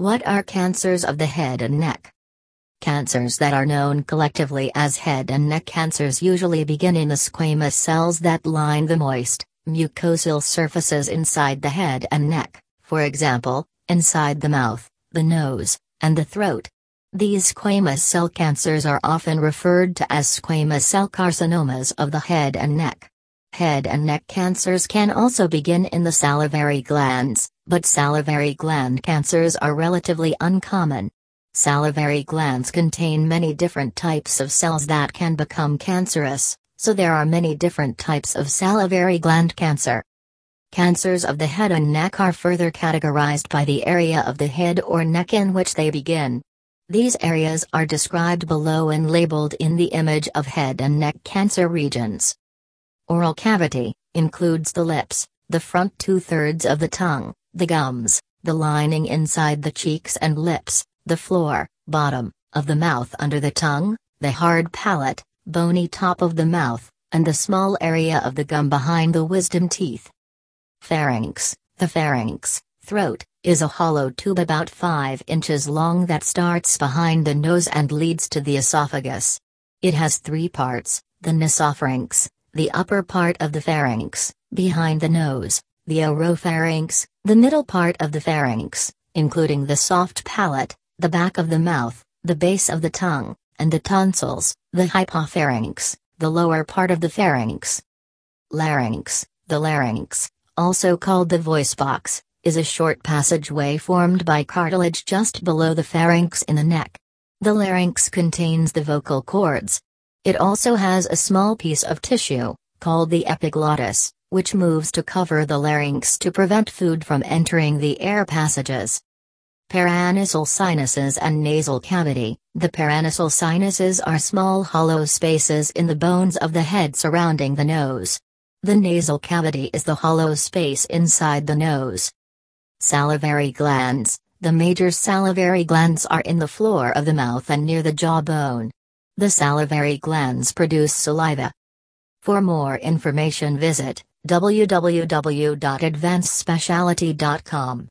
What are cancers of the head and neck? Cancers that are known collectively as head and neck cancers usually begin in the squamous cells that line the moist, mucosal surfaces inside the head and neck, for example, inside the mouth, the nose, and the throat. These squamous cell cancers are often referred to as squamous cell carcinomas of the head and neck. Head and neck cancers can also begin in the salivary glands, but salivary gland cancers are relatively uncommon. Salivary glands contain many different types of cells that can become cancerous, so there are many different types of salivary gland cancer. Cancers of the head and neck are further categorized by the area of the head or neck in which they begin. These areas are described below and labeled in the image of head and neck cancer regions. Oral cavity includes the lips, the front two thirds of the tongue, the gums, the lining inside the cheeks and lips, the floor, bottom, of the mouth under the tongue, the hard palate, bony top of the mouth, and the small area of the gum behind the wisdom teeth. Pharynx The pharynx, throat, is a hollow tube about 5 inches long that starts behind the nose and leads to the esophagus. It has three parts the nasopharynx, the upper part of the pharynx, behind the nose, the oropharynx, the middle part of the pharynx, including the soft palate, the back of the mouth, the base of the tongue, and the tonsils, the hypopharynx, the lower part of the pharynx. Larynx, the larynx, also called the voice box, is a short passageway formed by cartilage just below the pharynx in the neck. The larynx contains the vocal cords, it also has a small piece of tissue, called the epiglottis, which moves to cover the larynx to prevent food from entering the air passages. Paranasal sinuses and nasal cavity The paranasal sinuses are small hollow spaces in the bones of the head surrounding the nose. The nasal cavity is the hollow space inside the nose. Salivary glands The major salivary glands are in the floor of the mouth and near the jawbone. The salivary glands produce saliva. For more information visit www.advancedspecialty.com.